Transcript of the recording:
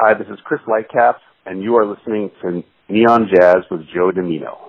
Hi, this is Chris Lightcap, and you are listening to Neon Jazz with Joe Dimino.